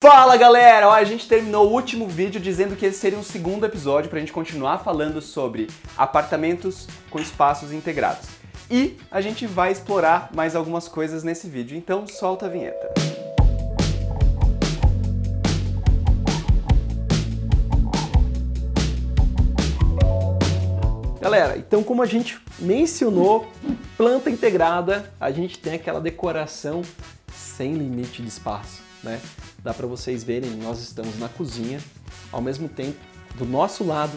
Fala galera! Ó, a gente terminou o último vídeo dizendo que esse seria um segundo episódio pra gente continuar falando sobre apartamentos com espaços integrados. E a gente vai explorar mais algumas coisas nesse vídeo, então solta a vinheta. Galera, então como a gente mencionou, planta integrada, a gente tem aquela decoração sem limite de espaço, né? Dá para vocês verem, nós estamos na cozinha, ao mesmo tempo, do nosso lado,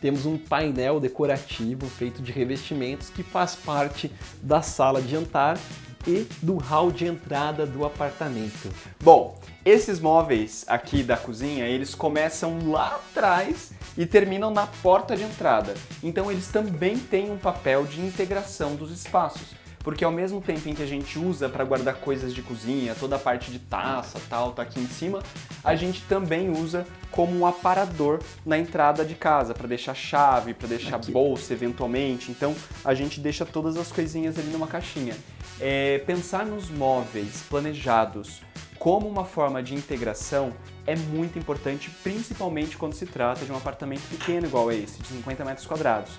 temos um painel decorativo feito de revestimentos que faz parte da sala de jantar e do hall de entrada do apartamento. Bom, esses móveis aqui da cozinha, eles começam lá atrás e terminam na porta de entrada. Então eles também têm um papel de integração dos espaços porque ao mesmo tempo em que a gente usa para guardar coisas de cozinha, toda a parte de taça, tal, tá aqui em cima, a gente também usa como um aparador na entrada de casa, para deixar chave, para deixar aqui. bolsa eventualmente. Então a gente deixa todas as coisinhas ali numa caixinha. É, pensar nos móveis planejados como uma forma de integração é muito importante, principalmente quando se trata de um apartamento pequeno igual esse, de 50 metros quadrados.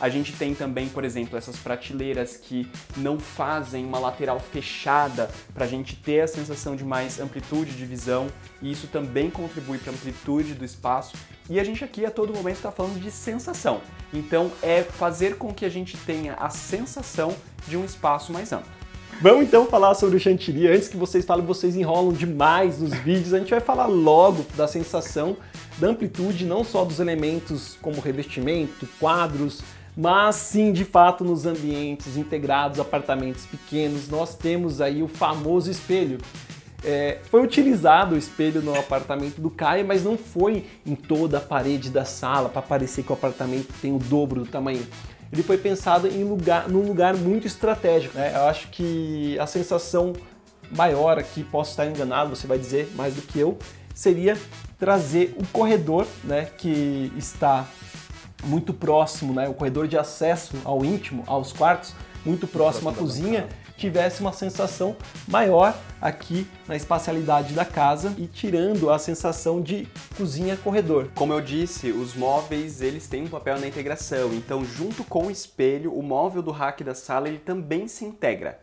A gente tem também, por exemplo, essas prateleiras que não fazem uma lateral fechada para a gente ter a sensação de mais amplitude de visão e isso também contribui para a amplitude do espaço. E a gente aqui a todo momento está falando de sensação. Então é fazer com que a gente tenha a sensação de um espaço mais amplo. Vamos então falar sobre o chantilly. Antes que vocês falem, vocês enrolam demais nos vídeos. A gente vai falar logo da sensação, da amplitude, não só dos elementos como revestimento, quadros, mas sim, de fato, nos ambientes integrados, apartamentos pequenos, nós temos aí o famoso espelho. É, foi utilizado o espelho no apartamento do Caio, mas não foi em toda a parede da sala para parecer que o apartamento tem o dobro do tamanho. Ele foi pensado em lugar, num lugar muito estratégico. Né? Eu acho que a sensação maior aqui, posso estar enganado, você vai dizer mais do que eu, seria trazer o corredor né, que está muito próximo, né, o corredor de acesso ao íntimo, aos quartos, muito próximo à cozinha, tivesse uma sensação maior aqui na espacialidade da casa e tirando a sensação de cozinha-corredor. Como eu disse, os móveis eles têm um papel na integração, então junto com o espelho, o móvel do rack da sala ele também se integra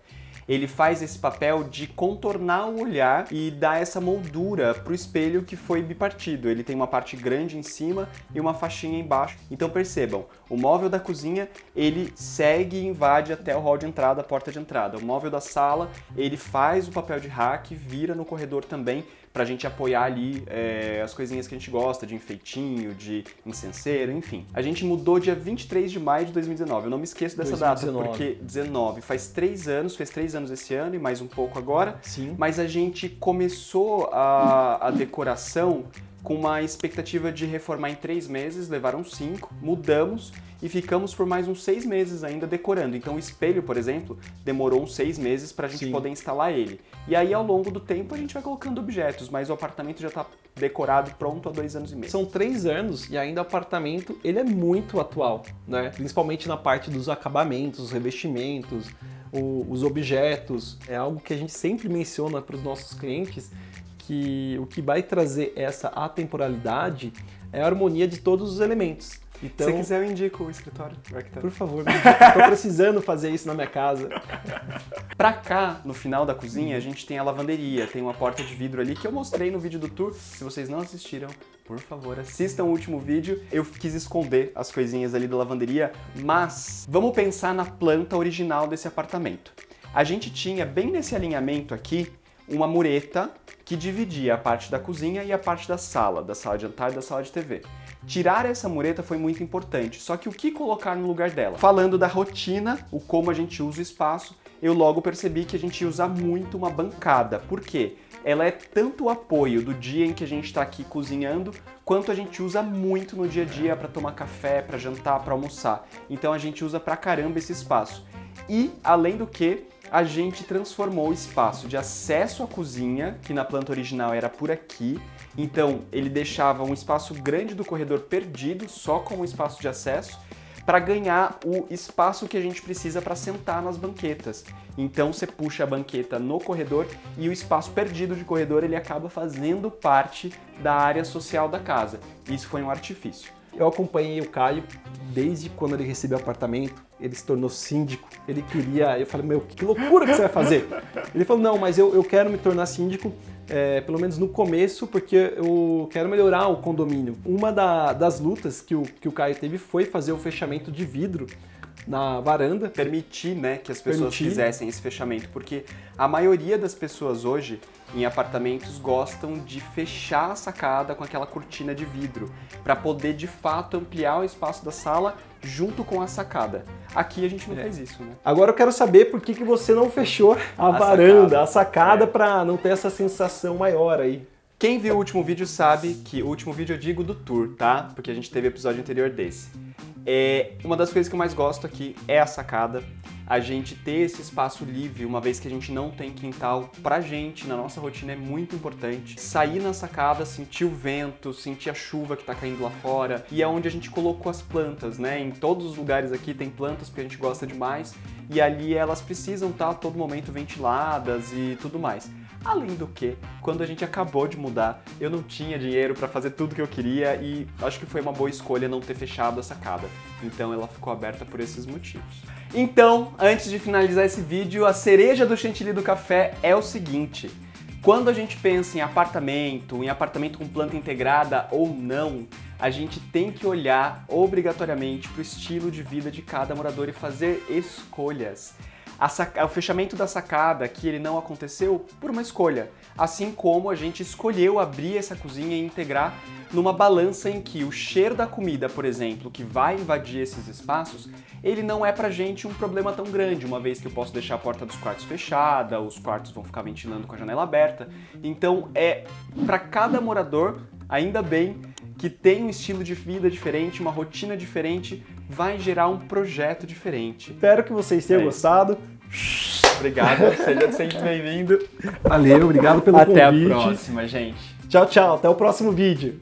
ele faz esse papel de contornar o olhar e dar essa moldura para o espelho que foi bipartido. Ele tem uma parte grande em cima e uma faixinha embaixo. Então percebam, o móvel da cozinha ele segue e invade até o hall de entrada, a porta de entrada. O móvel da sala ele faz o papel de rack, vira no corredor também para a gente apoiar ali é, as coisinhas que a gente gosta, de enfeitinho, de incenseiro, enfim. A gente mudou dia 23 de maio de 2019. Eu não me esqueço dessa 2019. data, porque 19 faz três anos, fez três anos esse ano e mais um pouco agora. Sim. Mas a gente começou a, a decoração com uma expectativa de reformar em três meses, levaram cinco, mudamos e ficamos por mais uns seis meses ainda decorando. Então o espelho, por exemplo, demorou uns seis meses para a gente Sim. poder instalar ele. E aí ao longo do tempo a gente vai colocando objetos, mas o apartamento já está decorado pronto há dois anos e meio. São três anos e ainda o apartamento ele é muito atual, né? Principalmente na parte dos acabamentos, os revestimentos, o, os objetos. É algo que a gente sempre menciona para os nossos clientes que o que vai trazer essa atemporalidade é a harmonia de todos os elementos. Então, Se quiser, eu indico o escritório arquiteto. Por favor, me Estou precisando fazer isso na minha casa. pra cá, no final da cozinha, a gente tem a lavanderia, tem uma porta de vidro ali que eu mostrei no vídeo do tour. Se vocês não assistiram, por favor, assistam o último vídeo. Eu quis esconder as coisinhas ali da lavanderia, mas vamos pensar na planta original desse apartamento. A gente tinha bem nesse alinhamento aqui uma mureta que dividia a parte da cozinha e a parte da sala, da sala de jantar e da sala de TV. Tirar essa mureta foi muito importante, só que o que colocar no lugar dela? Falando da rotina, o como a gente usa o espaço, eu logo percebi que a gente usa muito uma bancada. Por quê? Ela é tanto o apoio do dia em que a gente está aqui cozinhando, quanto a gente usa muito no dia a dia para tomar café, para jantar, para almoçar. Então a gente usa pra caramba esse espaço. E, além do que, a gente transformou o espaço de acesso à cozinha, que na planta original era por aqui, então ele deixava um espaço grande do corredor perdido, só como espaço de acesso, para ganhar o espaço que a gente precisa para sentar nas banquetas. Então você puxa a banqueta no corredor e o espaço perdido de corredor ele acaba fazendo parte da área social da casa. Isso foi um artifício. Eu acompanhei o Caio desde quando ele recebeu o apartamento, ele se tornou síndico, ele queria. Eu falei, meu, que loucura que você vai fazer! Ele falou, não, mas eu, eu quero me tornar síndico, é, pelo menos no começo, porque eu quero melhorar o condomínio. Uma da, das lutas que o, que o Caio teve foi fazer o fechamento de vidro na varanda. Permitir né, que as pessoas Permitir. fizessem esse fechamento, porque a maioria das pessoas hoje em apartamentos gostam de fechar a sacada com aquela cortina de vidro, para poder de fato ampliar o espaço da sala junto com a sacada. Aqui a gente não é. faz isso, né? Agora eu quero saber por que, que você não fechou a, a varanda, sacada. a sacada, é. para não ter essa sensação maior aí. Quem viu o último vídeo sabe que o último vídeo eu digo do tour, tá? Porque a gente teve episódio anterior desse. É, uma das coisas que eu mais gosto aqui é a sacada. A gente ter esse espaço livre, uma vez que a gente não tem quintal, pra gente, na nossa rotina, é muito importante. Sair na sacada, sentir o vento, sentir a chuva que tá caindo lá fora. E é onde a gente colocou as plantas, né? Em todos os lugares aqui tem plantas porque a gente gosta demais. E ali elas precisam estar tá, a todo momento ventiladas e tudo mais. Além do que, quando a gente acabou de mudar, eu não tinha dinheiro para fazer tudo que eu queria e acho que foi uma boa escolha não ter fechado a sacada. Então ela ficou aberta por esses motivos. Então, antes de finalizar esse vídeo, a cereja do chantilly do café é o seguinte: quando a gente pensa em apartamento, em apartamento com planta integrada ou não, a gente tem que olhar obrigatoriamente para o estilo de vida de cada morador e fazer escolhas o fechamento da sacada aqui ele não aconteceu por uma escolha, assim como a gente escolheu abrir essa cozinha e integrar numa balança em que o cheiro da comida, por exemplo, que vai invadir esses espaços, ele não é pra gente um problema tão grande, uma vez que eu posso deixar a porta dos quartos fechada, os quartos vão ficar ventilando com a janela aberta. Então é para cada morador, ainda bem que tem um estilo de vida diferente, uma rotina diferente, vai gerar um projeto diferente. Espero que vocês tenham é gostado. Obrigado, seja sempre bem-vindo. Valeu, obrigado pelo Até convite. Até a próxima, gente. Tchau, tchau. Até o próximo vídeo.